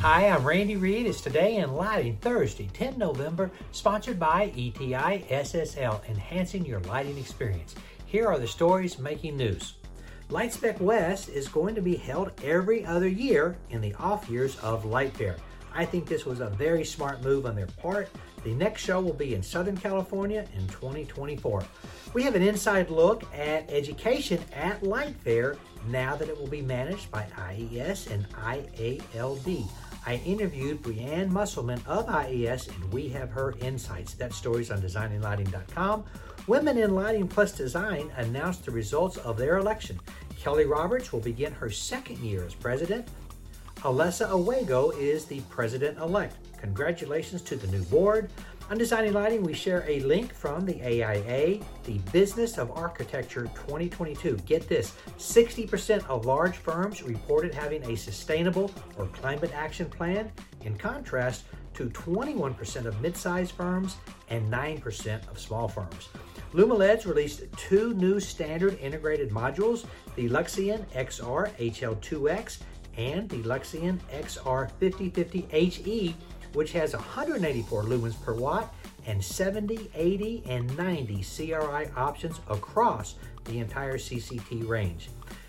Hi, I'm Randy Reid. It's Today in Lighting, Thursday, 10 November, sponsored by ETI SSL, enhancing your lighting experience. Here are the stories making news. LightSpec West is going to be held every other year in the off years of LightFair. I think this was a very smart move on their part. The next show will be in Southern California in 2024. We have an inside look at education at LightFair now that it will be managed by IES and IALD. I interviewed Brianne Musselman of IES and we have her insights. That story's on designinglighting.com. Women in Lighting Plus Design announced the results of their election. Kelly Roberts will begin her second year as president. Alessa Owego is the president-elect. Congratulations to the new board. On Designing Lighting, we share a link from the AIA, the Business of Architecture 2022. Get this 60% of large firms reported having a sustainable or climate action plan, in contrast to 21% of mid sized firms and 9% of small firms. Lumileds released two new standard integrated modules the Luxeon XR HL2X and the Luxeon XR5050HE which has 184 lumens per watt and 70, 80, and 90 CRI options across the entire CCT range.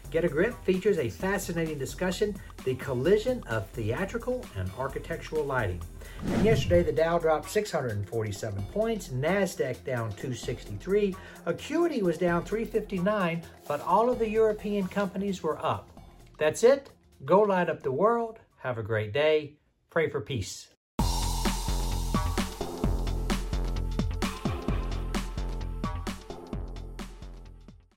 Get a Grip features a fascinating discussion, the collision of theatrical and architectural lighting. And yesterday, the Dow dropped 647 points, NASDAQ down 263, Acuity was down 359, but all of the European companies were up. That's it. Go light up the world. Have a great day. Pray for peace.